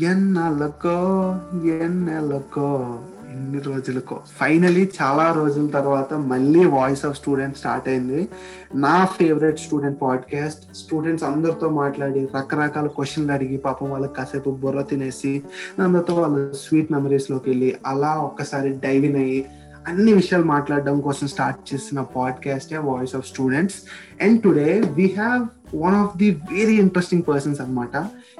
ఎన్నెలకో ఎన్నెలకో ఎన్ని రోజులకో. ఫైనలీ చాలా రోజుల తర్వాత మళ్ళీ వాయిస్ ఆఫ్ స్టూడెంట్ స్టార్ట్ అయింది. నా ఫేవరెట్ స్టూడెంట్ పాడ్కాస్ట్ స్టూడెంట్స్ అందరితో మాట్లాడి రకరకాల క్వశ్చన్లు అడిగి పాపం వాళ్ళకి కాసేపు బుర్ర తినేసి అందరితో వాళ్ళ స్వీట్ మెమరీస్లోకి వెళ్ళి అలా ఒక్కసారి డైవిన్ అయ్యి అన్ని విషయాలు మాట్లాడడం కోసం స్టార్ట్ చేసిన podcast voice of students and today we have one of the very interesting persons అనమాట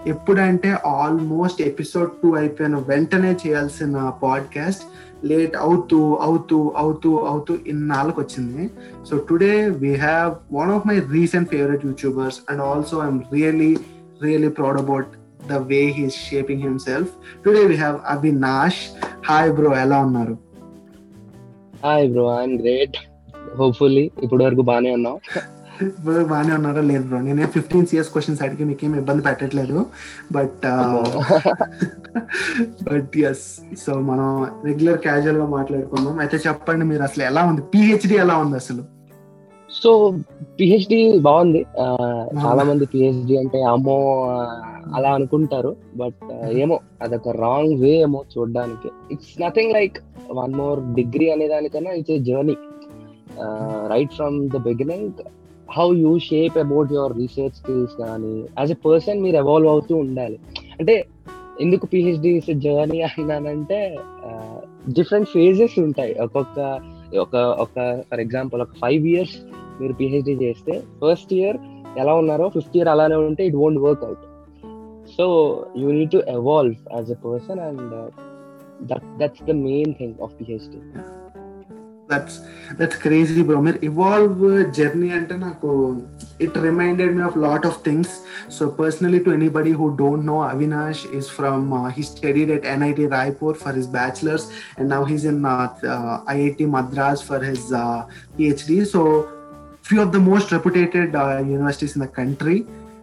ఎప్పుడంటే ఆల్మోస్ట్ ఎపిసోడ్ టూ అయిపోయిన వెంటనే చేయాల్సిన పాడ్కాస్ట్ లేట్ అవుతూ అవుతూ అవుతూ అవుతూ ఇన్నాళ్ళకి వచ్చింది so today we have one of my recent favourite YouTubers and also I'm really really proud about the way he's shaping himself today we have Avinash hi bro ఎలా ఉన్నారు? Hi bro I'm great hopefully ఇప్పటి వరకు బాగానే ఉన్నాం బాగానే ఉన్నారా లేదు bro. నేనే ఫిఫ్టీన్ సియర్స్ క్వశ్చన్స్ అడిగి మీకు ఏం ఇబ్బంది పెట్టట్లేదు. బట్ బట్ ఎస్ సో మనం రెగ్యులర్ క్యాజువల్గా మాట్లాడుకుందాం. అయితే చెప్పండి మీరు అసలు ఎలా ఉంది? పిహెచ్డి ఎలా ఉంది అసలు? సో పిహెచ్డి బాగుంది. చాలా మంది పిహెచ్డి అంటే అమ్మో అలా అనుకుంటారు. బట్ ఏమో అదొక రాంగ్ వే ఏమో చూడడానికి. It's nothing like one more degree అనే దానికన్నా it's a journey right from the beginning how you shape about your research skills కానీ యాజ్ ఎ పర్సన్ మీరు ఎవాల్వ్ అవుతూ ఉండాలి. అంటే ఎందుకు పిహెచ్డి జర్నీ అన్నానంటే డిఫరెంట్ ఫేజెస్ ఉంటాయి. ఒక్కొక్క ఒక ఒక ఫర్ ఎగ్జాంపుల్ ఒక ఫైవ్ ఇయర్స్ మీరు పిహెచ్డి చేస్తే ఫస్ట్ ఇయర్ ఎలా ఉన్నారో ఫిఫ్త్ ఇయర్ అలానే ఉంటే it won't work out so you need to evolve as a person and that that's the main thing of PhD that's that's crazy bro మీరు evolve journey అంటే నాకు it reminded me of lot of things so personally to anybody who don't know Avinash is from he studied at NIT Raipur for his bachelors and now he's in IIT Madras for his PhD so few of the most reputed universities in the country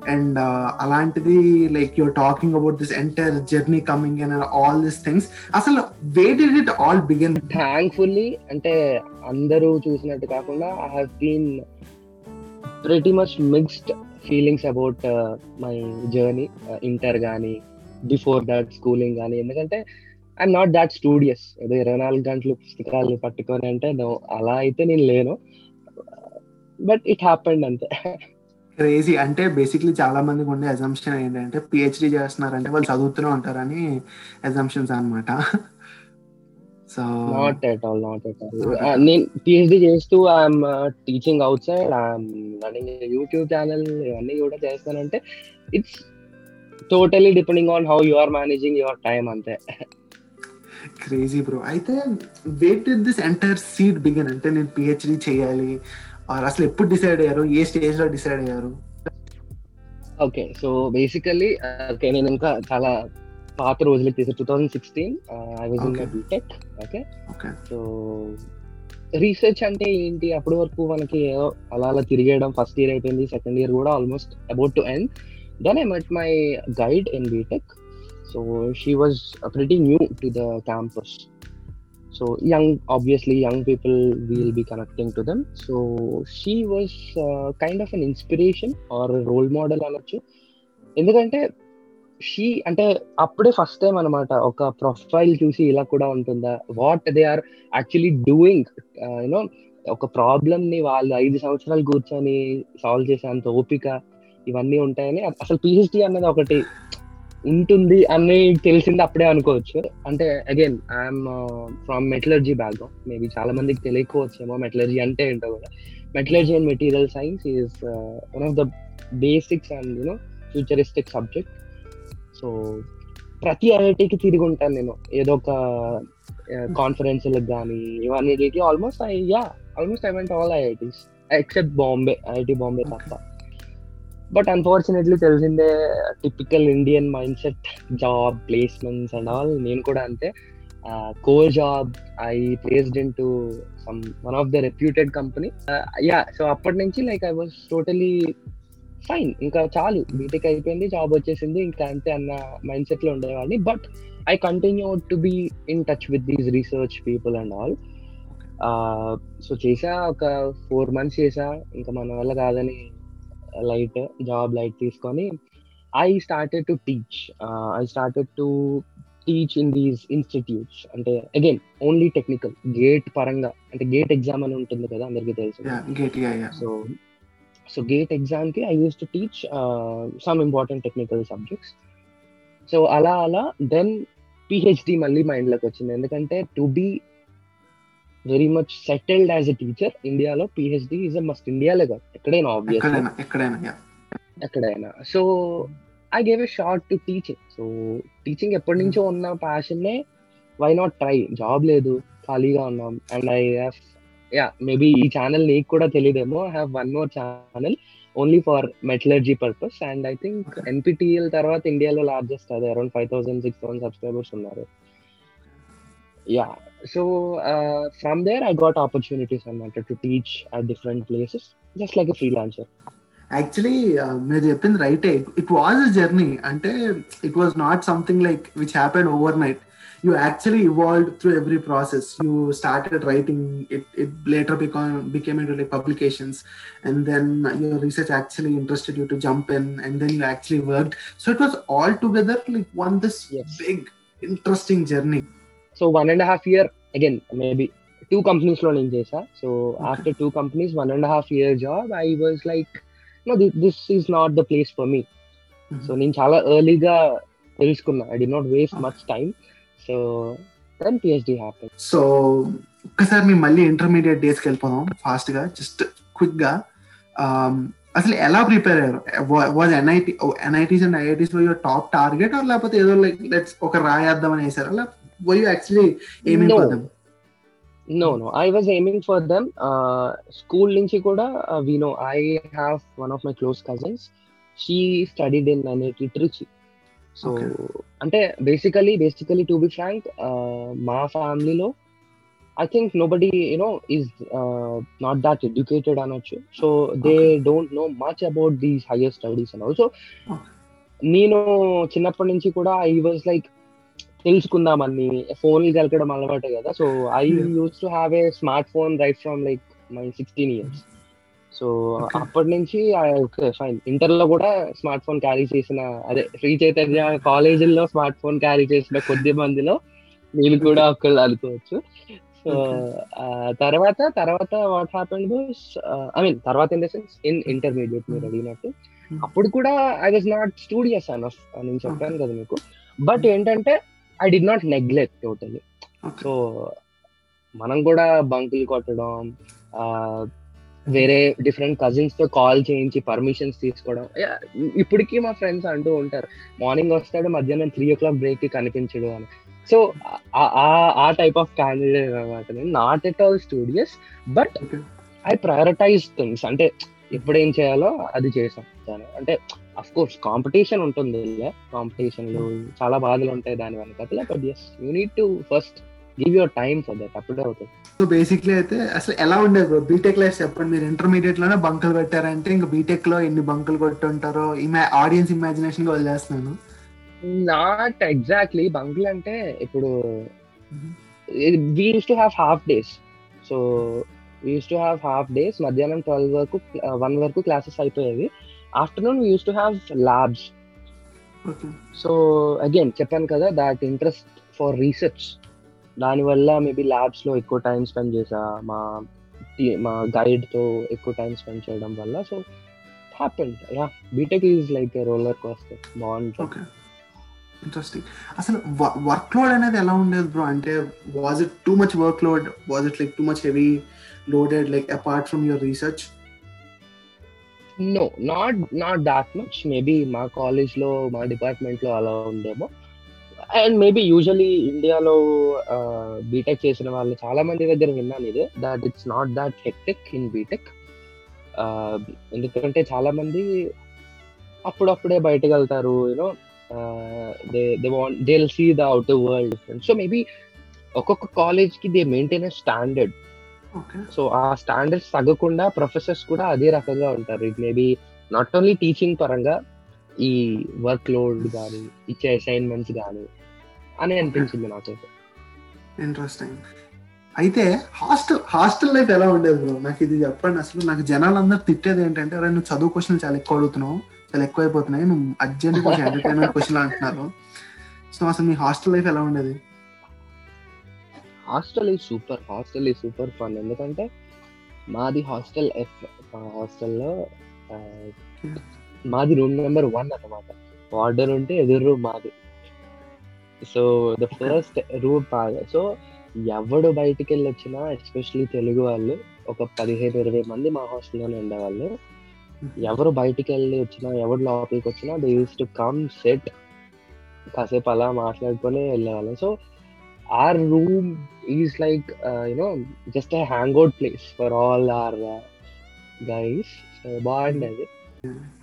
and అలాంటిది like your talking about this entire journey coming and all this things అసలు where did it all begin thankfully అంటే అందరూ చూసినట్టు కాకుండా I have been pretty much mixed feelings about my journey inter కానీ before that schooling కానీ ఎందుకంటే I'm not that studious ఏదో ఇరవై నాలుగు గంటలు పుస్తకాలు పట్టుకొని అంటే అలా అయితే నేను లేను. బట్ ఇట్ హ్యాపెండ్ అంతే. క్రేజీ. అంటే బేసిక్లీ చాలా మందికి ఉండే అజంప్షన్ ఏంటంటే పిహెచ్డి చేస్తున్నారంటే వాళ్ళు చదువుతూనే ఉంటారని అజంప్షన్స్ అనమాట so not at all not at all నేను పిహెచ్డి చేస్తూ I'm teaching outside I'm running YouTube channel ఇవన్నీ కూడా చేస్తానంటే it's totally depending on how you are managing your time అంతే. క్రేజీ బ్రో అయితే wait this entire seat begin అంటే నేను PhD చేయాలి అసలు ఎప్పుడు డిసైడ్ అయ్యారు? ఏ స్టేజ్లో డిసైడ్ అయ్యారు? ఓకే సో బేసికలీ ఓకే నేను ఇంకా చాలా పాత రోజులకి తీసే. Two thousand sixteen I was in BTech okay. So research అంటే ఏంటి? అప్పటి వరకు మనకి ఏదో అలా అలా తిరిగేయడం ఫస్ట్ ఇయర్ అయిపోయింది సెకండ్ ఇయర్ కూడా almost about to end then I met my guide in BTech so she was pretty new to the campus so young obviously young people will be connecting to them. So she was uh, kind of an inspiration or a అనొచ్చు. ఎందుకంటే she అంటే అప్పుడే first time అనమాట ఒక profile చూసి ఇలా కూడా ఉంటుందా? What they are actually doing you know ఒక ప్రాబ్లమ్ని వాళ్ళు ఐదు సంవత్సరాలు కూర్చొని సాల్వ్ చేసే అంత ఓపిక ఇవన్నీ ఉంటాయని అసలు పిహెచ్డి అనేది ఒకటి ఉంటుంది అని తెలిసింది అప్పుడే అనుకోవచ్చు. అంటే again I'm from metallurgy background maybe చాలా మందికి తెలియకపోవచ్చేమో మెటలర్జీ అంటే ఏంటో కూడా. Metallurgy and material science is one of the basics and you know futuristic subject so ప్రతి ఐఐటికి తిరిగి ఉంటాను నేను. ఏదో ఒక కాన్ఫరెన్స్లకు కానీ ఇవన్నీ almost I yeah almost I went all IITs except Bombay IIT Bombay తప్ప. బట్ అన్ఫార్చునేట్లీ తెలిసిందే typical Indian mindset job placements and all నేను కూడా అంతే. Core job I placed in to some one of the reputed company yeah so అప్పటి నుంచి like I was totally fine ఇంకా చాలు BTech అయిపోయింది జాబ్ వచ్చేసింది ఇంకా అంతే అన్న మైండ్ సెట్లో ఉండేవాడిని. But I continue to be in touch with these research people and all so చేసా ఒక ఫోర్ మంత్స్ చేసా ఇంకా మన వల్ల కాదని లైట్ జాబ్ లైట్ తీసుకొని I started to teach I started to teach in these institutes అంటే అగైన్ ఓన్లీ టెక్నికల్ గేట్ పరంగా అంటే గేట్ ఎగ్జామ్ అని ఉంటుంది కదా అందరికీ తెలుసు. సో సో గేట్ ఎగ్జామ్కి I used to teach some important technical subjects so అలా అలా దెన్ పిహెచ్డి మళ్ళీ మైండ్లోకి వచ్చింది. ఎందుకంటే to be very much settled as a teacher ఇండియాలో పిహెచ్డి ఈజ్ అ మస్ట్ ఇండియాలో కాదు. ఎక్కడైనా ఆబ్వియస్ ఎక్కడైనా so I gave a short to teaching so teaching ఎప్పటి నుంచో ఉన్న ప్యాషన్నే వై నాట్ ట్రై జాబ్ లేదు ఖాళీగా ఉన్నాం. And I have yeah maybe ఈ ఛానల్ నీకు కూడా తెలియదేమో I have one more channel only for metallurgy purpose and I think. NPTEL తర్వాత ఇండియాలో లార్జెస్ట్ అది around five thousand six thousand subscribers ఉన్నారు. Yeah so from there I got opportunities అనమాట to teach at different places just like a freelancer actually మీరు చెప్పింది రైటే. It was a journey అంటే it was not something like which happen overnight you actually evolve through every process you started writing it it later become became in like publications and then your research actually interested you to jump in and then you actually work so it was all together like one this Yes. Big interesting journey so one and half year again maybe two కంపెనీస్లో నేను చేసా so after two companies one and half year job I was like no this is not the place for me so నేను చాలా ఎర్లీగా తెలుసుకున్నా. I did not waste much time so then PhD happy so ఒక్కసారి మేము మళ్ళీ intermediate డేస్కి వెళ్ళిపోదాం ఫాస్ట్గా జస్ట్ క్విక్గా. Um, అసలు ఎలా ప్రిపేర్ అయ్యారు? Was NIT NITs and IITs your top target లేకపోతే ఏదో లైక్ లెట్స్ ఒక రాయేద్దాం అని వేసారా? అలా why you actually aiming No. For them no no I was aiming for them school నుంచి కూడా we no I have one of my close cousins she studied in అనేది ట్రిచి సో. అంటే basically basically to be frank మా ఫ్యామిలీలో I think nobody you know is not that educated అనొచ్చు so they. Don't know much about these higher studies and also. నేను చిన్నప్పటి నుంచి కూడా I was like తెలుసుకుందామని. ఫోన్లు కలకడం అలవాటు కదా. So I. Used to have a smartphone right from like my sixteen years so. అప్పటి నుంచి ఫైన్ ఇంటర్లో కూడా స్మార్ట్ ఫోన్ క్యారీ చేసిన అదే శ్రీ చైతన్య కాలేజీల్లో స్మార్ట్ ఫోన్ క్యారీ చేసిన కొద్ది మందిలో నేను కూడా ఒకళ్ళు అనుకోవచ్చు. సో తర్వాత తర్వాత వాట్ హ్యాపెండ్ ఐ మీన్ తర్వాత in the sense in intermediate మీరు అడిగినట్టు. Hmm. అప్పుడు కూడా I was not studious enough నేను చెప్పాను కదా మీకు. బట్ ఏంటంటే I did not neglect totally so మనం కూడా బంకులు కొట్టడం వేరే డిఫరెంట్ కజిన్స్తో కాల్ చేయించి పర్మిషన్స్ తీసుకోవడం. ఇప్పటికీ మా ఫ్రెండ్స్ అంటూ ఉంటారు మార్నింగ్ వస్తాడు మధ్యాహ్నం త్రీ ఓ క్లాక్ బ్రేక్కి కనిపించడు అని. సో ఆ టైప్ ఆఫ్ క్యాండిడేట్ అనమాట not at all studious but. I prioritize things అంటే ఎప్పుడు ఏం చేయాలో అది చేసాం దాని అంటే అఫ్ కోర్స్ కాంపిటీషన్ ఉంటుంది కాంపిటీషన్లో చాలా బాధలు ఉంటాయి దాని వెనక but yes you need to first give your time for that అప్పుడే అవుతుంది. సో బేసిక్లీ అయితే అసలు ఎలా ఉండేది బ్రో బీటెక్ లైఫ్ చెప్పండి. మీరు ఇంటర్మీడియట్లోనే బంకులు పెట్టారంటే ఇంకా బీటెక్లో ఎన్ని బంకులు కొట్టి ఉంటారో ఇమా ఆడియన్స్ ఇమాజినేషన్గా వదిలేస్తున్నాను. నాట్ ఎగ్జాక్ట్లీ బంకులు అంటే ఇప్పుడు we used to have half days so used to have half days మధ్యాహ్నం ట్వెల్వ్ వరకు వన్ వరకు classes అయిపోయేవి. Afternoon used to have labs so again చెప్పాను కదా దాట్ ఇంట్రెస్ట్ ఫర్ రీసెర్చ్ దానివల్ల మేబీ ల్యాబ్స్లో ఎక్కువ టైం స్పెండ్ చేసా మా మా గైడ్తో ఎక్కువ టైం స్పెండ్ చేయడం వల్ల. So happen yeah BTech is like roller coaster బాగుంటుంది ఇంట్రెస్టింగ్ అసలు వర్క్ లోడ్ అనేది ఎలా ఉండేది బ్రో అంటే was it too much workload was it like too much heavy loaded like apart from your research no not not that much maybe మా కాలేజ్లో మా డిపార్ట్మెంట్లో అలా ఉండేమో. అండ్ మేబీ యూజువలీ ఇండియాలో బీటెక్ చేసిన వాళ్ళు చాలా మంది దగ్గర విన్నాను ఇది that it's not that hectic in BTech ఎందుకంటే చాలా మంది అప్పుడప్పుడే బయటకు వెళ్తారు you know they they want they see the out world different so maybe ఒక్కొక్క కాలేజ్కి దే మెయింటైన్ స్టాండర్డ్ సో ఆ స్టాండర్డ్స్ తగ్గకుండా ప్రొఫెసర్స్ కూడా అదే రకంగా ఉంటారు. It maybe not only teaching పరంగా ఈ వర్క్ లోడ్ కానీ ఇచ్చే అసైన్మెంట్స్ కానీ అని అనిపించింది నాకైతే. ఇంట్రెస్టింగ్ అయితే హాస్టల్ హాస్టల్ లైఫ్ ఎలా ఉండేది బ్రో నాకు ఇది చెప్పండి. అసలు నాకు జనాలు అందరు తిట్టేది ఏంటంటే అరే నువ్వు చదువు క్వశ్చన్ చాలా ఎక్కువ అడుగుతున్నావు. చాలా ఎక్కువ అయిపోతున్నాయి నువ్వు అర్జెంట్ కొంచెం ఎంటర్టైన్మెంట్ క్వశ్చన్ అంటున్నారు. సో అసలు మీ హాస్టల్ లైఫ్ ఎలా ఉండేది? హాస్టల్ ఈ సూపర్ హాస్టల్ ఈ సూపర్ ఫన్. ఎందుకంటే మాది హాస్టల్ ఎఫ్ హాస్టల్లో మాది రూమ్ నెంబర్ వన్ అన్నమాట. వార్డర్ ఉంటే ఎదురు రూమ్ మాది. సో ద ఫస్ట్ రూమ్ మాది. సో ఎవడు బయటికి వెళ్ళి వచ్చినా ఎస్పెషలీ తెలుగు వాళ్ళు ఒక పదిహేను ఇరవై మంది మా హాస్టల్లోనే ఉండేవాళ్ళు. ఎవరు బయటికి వెళ్ళి వచ్చినా ఎవరు లోపలికి వచ్చినా they used to come sit. కాసేపు అలా మాట్లాడుకొని వెళ్ళేవాళ్ళం. So our room is like just a hangout place for all our guys బాగుండేది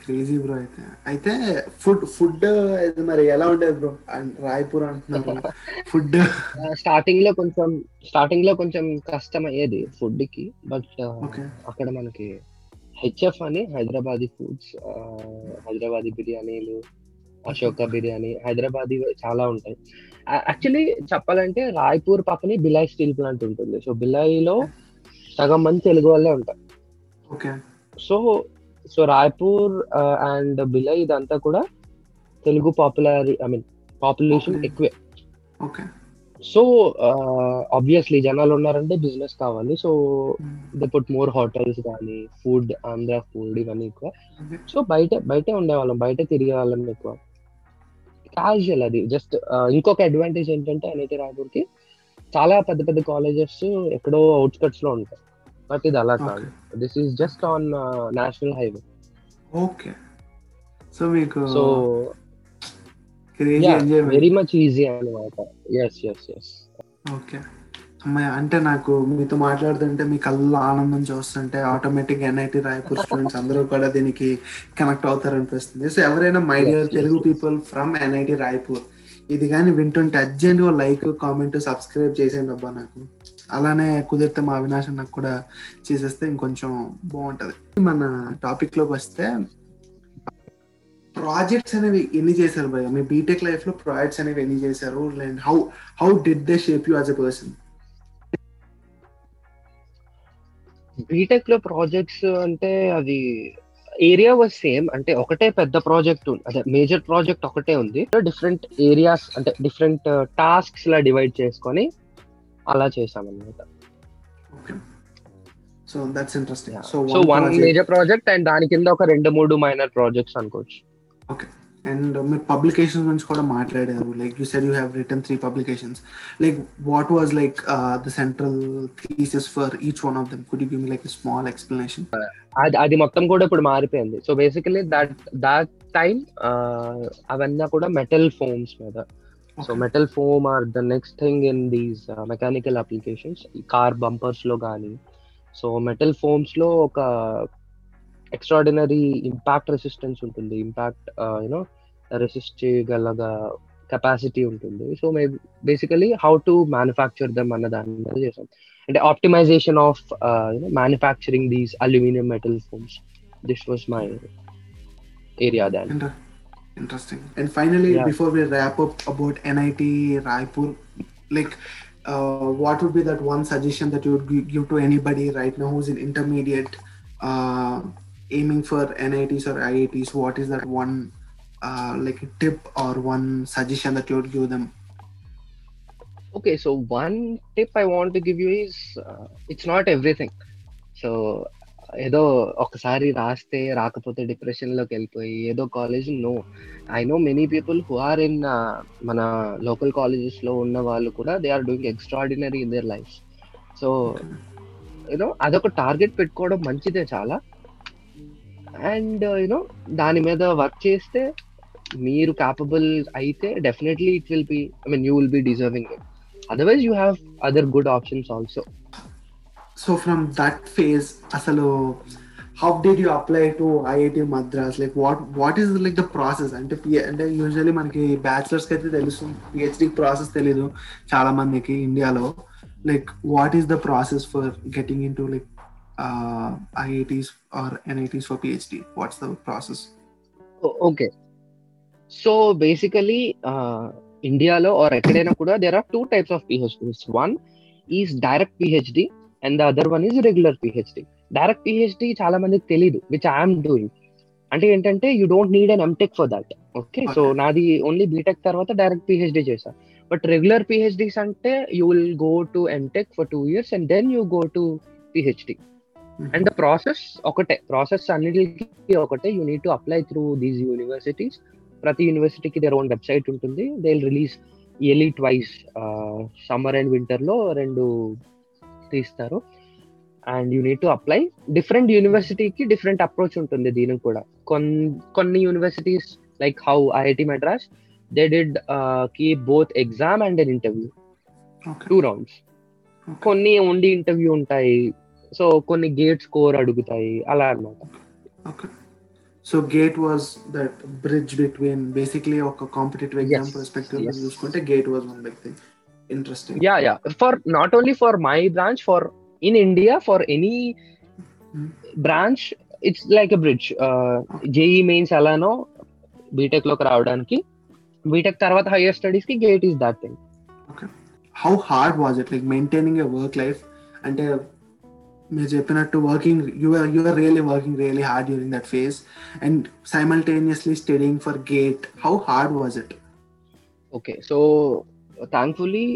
క్రేజీ బ్రో అయితే. అయితే ఫుడ్ ఫుడ్ మరి? ఎలా ఉండేది బ్రో రాయపూర్ అంటున్నారు ఫుడ్ స్టార్టింగ్లో కొంచెం స్టార్టింగ్లో కొంచెం కష్టం అయ్యేది ఫుడ్కి బట్ ఓకే అక్కడ మనకి హెచ్ఎఫ్ అని హైదరాబాదీ ఫుడ్స్ హైదరాబాదీ బిర్యానీలు అశోక బిర్యానీ హైదరాబాదీ చాలా ఉంటాయి. యాక్చువల్లీ చెప్పాలంటే రాయ్పూర్ పక్కనే బిలాయ్ స్టీల్ ప్లాంట్ ఉంటుంది. సో బిలాయిలో సగం మంది తెలుగు వాళ్ళే ఉంటారు. Okay. So so Raipur and Bhilai ఇదంతా కూడా Telugu popular I mean population. ఎక్కువే. సో ఆబ్వియస్లీ జనాలు ఉన్నారంటే బిజినెస్ కావాలి. So they put more hotels కానీ ఫుడ్ ఆంధ్ర ఫుడ్ ఇవన్నీ ఎక్కువ. సో బయట బయటే ఉండేవాళ్ళం. బయట తిరిగే వాళ్ళం ఎక్కువ. క్యాజువల్ అది. జస్ట్ ఇంకొక అడ్వాంటేజ్ ఏంటంటే ఎన్ఐటి రాయపూర్కి చాలా పెద్ద పెద్ద కాలేజెస్ ఎక్కడో అవుట్స్కట్స్లో ఉంటాయి. బట్ ఇది అలా కాదు. This is just on national highway okay. So మీకు సో వెరీ మచ్ ఈజీ అనమాట ఎస్ ఎస్ ఎస్ ఓకే. అమ్మాయి అంటే నాకు మీతో మాట్లాడుతుంటే మీ కళ్ళలో ఆనందం చూస్తుంటే ఆటోమేటిక్ ఎన్ఐటి రాయపూర్ స్టూడెంట్స్ అందరూ కూడా దీనికి కనెక్ట్ అవుతారు అనిపిస్తుంది సో ఎవరైనా my dear Telugu. People from NIT Raipur ఇది కానీ వింటుంటే అర్జెంట్గా లైక్ కామెంట్ సబ్స్క్రైబ్ చేసేయండి అబ్బా నాకు. అలానే కుదిరితే మా అవినాశం నాకు కూడా చేసేస్తే ఇంకొంచెం బాగుంటది. మన టాపిక్లోకి వస్తే ప్రాజెక్ట్స్ అనేవి ఎన్ని చేశారు భయ మీ బీటెక్ లైఫ్లో ప్రాజెక్ట్స్ అనేవి ఎన్ని చేశారు? And how how did they shape you as a person బీటెక్లో ప్రాజెక్ట్స్ అంటే అది ఏరియా వాజ్ సేమ్ అంటే ఒకటే పెద్ద ప్రాజెక్ట్ అదే మేజర్ ప్రాజెక్ట్ ఒకటే ఉంది. డిఫరెంట్ ఏరియాస్ అంటే డిఫరెంట్ టాస్క్స్ లా డివైడ్ చేసుకొని అలా చేసాం అనమాట okay so that's interesting so so one major project and దాని కింద ఒక రెండు మూడు మైనర్ ప్రాజెక్ట్స్ అనుకోవచ్చు. అండ్ మీరు పబ్లికేషన్స్ గురించి కూడా మాట్లాడారు. Like you said you have written three publications like what was like the central thesis for each one of them could you give like small explanation అది అది మొత్తం కూడా ఇప్పుడు మారిపోయింది. So basically that that time అవన్నీ కూడా metal foams మీద. So metal foam are the next thing in these mechanical applications car బంపర్స్లో కానీ సో మెటల్ ఫోమ్స్లో ఒక ఎక్స్ట్రాడినరీ ఇంపాక్ట్ రెసిస్టెన్స్ ఉంటుంది ఇంపాక్ట్ యూనో రెసిస్ట్ చేయగలగా కెపాసిటీ ఉంటుంది so may basically how to manufacture them అన్న దాని మీద చేసాం అంటే optimisation of you know manufacturing these aluminium metal foams this was my area than Interesting. And finally, Yeah. before we wrap up about NIT Raipur, like, uh, what would be that one suggestion that you would gi- give to anybody right now who's in intermediate, uh, aiming for NITs or IITs? What is that one, uh, like, tip or one suggestion that you would give them? Okay, so one tip I want to give you is uh, it's not everything. So ఏదో ఒకసారి రాస్తే రాకపోతే డిప్రెషన్లోకి వెళ్ళిపోయి ఏదో college no I know many people who are in మన local కాలేజెస్లో ఉన్న వాళ్ళు కూడా they are doing extraordinary in their life so you know అదొక టార్గెట్ పెట్టుకోవడం మంచిదే చాలా అండ్ యూనో దాని మీద వర్క్ చేస్తే మీరు క్యాపబుల్ అయితే definitely it will be I mean you will be deserving it otherwise you have other good options also so from that phase అసలు how did you apply to IIT Madras like what what is like the process అంటే P- అంటే usually మనకి బ్యాచిలర్స్కి అయితే తెలుసు PhD process తెలీదు చాలా మందికి ఇండియాలో like what is the process for getting into like IITs or NITs for PhD what's the process okay so basically ఇండియాలో ఆర్ ఎక్కడైనా కూడా there are two types of PhDs one is direct PhD and the other one is regular PhD direct PhD చాలా మందికి తెలియదు which I'm doing అంటే ఏంటంటే you don't need an MTech for that okay so Okay. నాది only BTech తర్వాత direct PhD చేశా but regular PhDs అంటే you will go to MTech for two years and then you go to PhD and the process ఒకటే. Process అన్నిటికి ఒకటే. You need to apply through these universities ప్రతి యూనివర్సిటీకి their own website ఉంటుంది. They release yearly twice summer and వింటర్లో రెండు తీస్తారు. And you need to apply different యూనివర్సిటీకి డిఫరెంట్ అప్రోచ్ ఉంటుంది దీనికి కూడా. కొన్ని కొన్ని universities like how IIT Madras they did keep both exam and an interview two rounds కొన్ని ఓన్లీ ఇంటర్వ్యూ ఉంటాయి. సో కొన్ని గేట్ స్కోర్ అడుగుతాయి అలా అన్నమాట. Okay. So GATE was that bridge between basically ఒక కాంపిటేటివ్ ఎగ్జామ్ పర్స్పెక్టివ్. చూసుకుంటే GATE was one big thing interesting yeah yeah for not only for my branch for in India for any branch it's like a bridge JEE Mains ఎలానో బీటెక్లోకి రావడానికి BTech తర్వాత higher స్టడీస్కి GATE is that thing how hard was it like maintaining a work life అంటే మీరు చెప్పినట్టు working you're you're really working really hard during that phase and simultaneously studying for GATE how hard was it okay so thankfully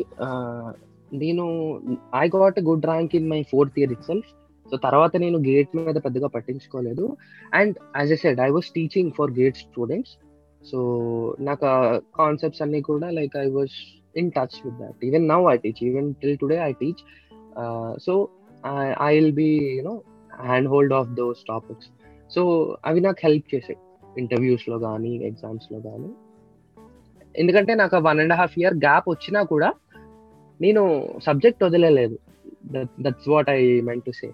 నేను I got good rank in my fourth year itself so తర్వాత నేను gate మీద పెద్దగా పట్టించుకోలేదు and as a said I was teaching for GATE students so నాకు concepts అన్ని కూడా like I was in touch with that even now I teach even till today I teach so I will be you know hand hold of those topics so అవి నాకు help చేసాయి. ఇంటర్వ్యూస్లో కానీ ఎగ్జామ్స్లో కానీ ఎందుకంటే నాకు one and half year gap వచ్చినా కూడా నేను సబ్జెక్ట్ వదిలేదు that's what I meant to say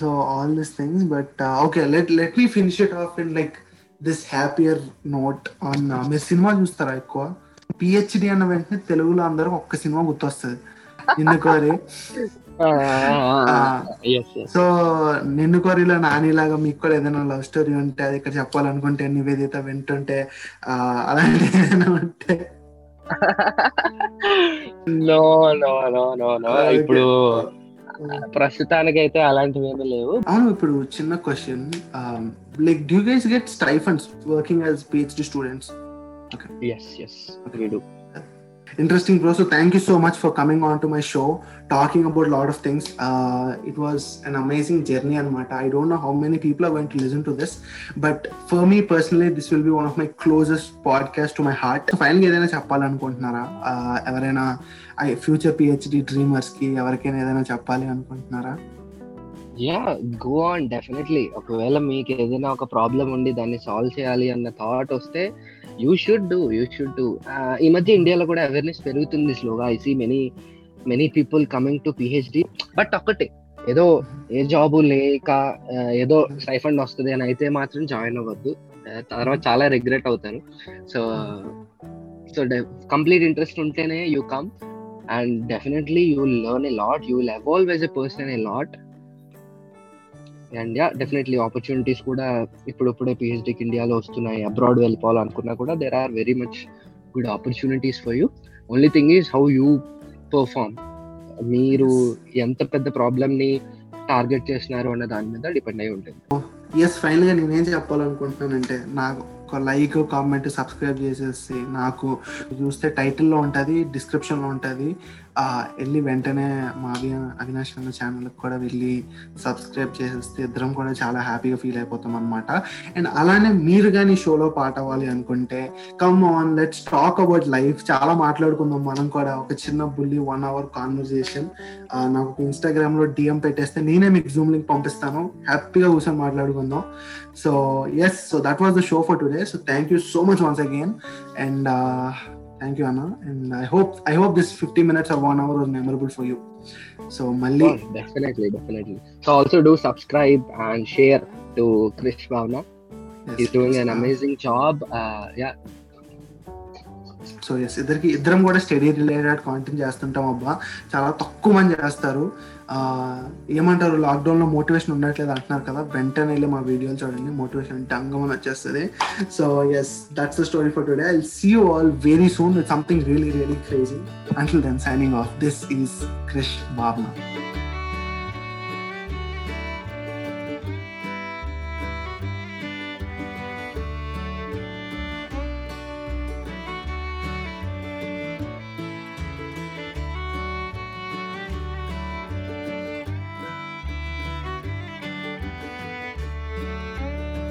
so all this things but okay let let me finish it off in like this happier note on మీరు సినిమా చూస్తారా ఎక్కువ? PhD అన్న వెంటనే తెలుగులో అందరూ ఒక్క సినిమా గుర్తొస్తుంది. ఎందుకు అది సో నిన్ను కోరిలో నానిలాగా మీకు కూడా ఏదైనా లవ్ స్టోరీ ఉంటే అది ఇక్కడ చెప్పాలనుకుంటే నివేదిత వింటుంటే అలాంటి ఏదైనా ఉంటే. No no no no no ఇప్పుడు ప్రస్తుతానికి అయితే అలాంటివి ఏమీ లేవు. అవును ఇప్పుడు చిన్న question like do guys get stipends working as PhD students yes yes వీడు interesting bro so thank you so much for coming on to my show talking about lot of things it was an amazing journey అనమాట I don't know how many people are going to listen to this but for me personally this will be one of my closest podcast to my heart ఫైనల్గా ఏదైనా చెప్పాలనుకుంటున్నారా? ఎవరైనా I future PhD డ్రీమర్స్కి ఎవరికైనా ఏదైనా చెప్పాలి అనుకుంటున్నారా? Yeah go on definitely ఒకవేళ మీకు ఏదైనా ఒక ప్రాబ్లం ఉండి దాన్ని సాల్వ్ చేయాలి అన్న థాట్ వస్తే you should do you should do ఈ మధ్య ఇండియాలో కూడా అవేర్నెస్ పెరుగుతుంది స్లోగా. I see many many people coming to PhD but ఒక్కటే ఏదో ఏ జాబు లేక ఏదో స్టైఫండ్ వస్తుంది అని అయితే మాత్రం జాయిన్ అవ్వద్దు. తర్వాత చాలా రిగ్రెట్ అవుతాను. సో సో కంప్లీట్ ఇంట్రెస్ట్ ఉంటేనే you come and definitely you will learn a lot you will evolve as a person a lot and yeah definitely opportunities కూడా ఇప్పుడిప్పుడే పిహెచ్డికి ఇండియాలో వస్తున్నాయి. అబ్రాడ్ వెళ్ళిపోవాలనుకున్నా కూడా there are very much good opportunities for you only thing is how you perform మీరు ఎంత పెద్ద ప్రాబ్లమ్ని టార్గెట్ చేస్తున్నారు అన్న దాని మీద డిపెండ్ అయి ఉంటుంది. ఎస్ ఫైనల్గా నేనేం చెప్పాలనుకుంటున్నానంటే నాకు ఒక లైక్ కామెంట్ సబ్స్క్రైబ్ చేసేసి నాకు చూస్తే టైటిల్లో ఉంటుంది డిస్క్రిప్షన్లో ఉంటుంది. వెళ్ళి వెంటనే మా అవి అవినాష్ అన్న ఛానల్కి కూడా వెళ్ళి సబ్స్క్రైబ్ చేసేస్తే ఇద్దరం కూడా చాలా హ్యాపీగా ఫీల్ అయిపోతాం అనమాట అండ్ అలానే మీరు కానీ షోలో పాట అవ్వాలి అనుకుంటే come on let's talk about life చాలా మాట్లాడుకుందాం మనం కూడా. ఒక చిన్న బుల్లి వన్ అవర్ కాన్వర్జేషన్ నాకు ఇన్స్టాగ్రామ్లో డిఎం పెట్టేస్తే నేనే మీకు జూమ్ లింక్ పంపిస్తాను. హ్యాపీగా కూర్చొని మాట్లాడుకుందాం. So yes so that was the show for today so thank you so much once again and thank you అన్న and I hope I hope this fifty minutes or one hour was memorable for you so మళ్ళీ definitely definitely so also do subscribe and share to Krish Bhavana is doing an amazing job yeah so yes ఇద్దరికి ఇద్దరం కూడా study related content చేస్తుంటాం అబ్బా. చాలా తక్కువ మంది చేస్తారు. ఏమంటారు లాక్డౌన్లో మోటివేషన్ ఉండట్లేదు అంటున్నారు కదా. వెంటనే వెళ్ళి మా వీడియోలు చూడండి. మోటివేషన్ అంటే అంగమని వచ్చేస్తుంది. So yes that's the story for today I see you all very soon with something really really crazy until then signing off this is Krish Bhavana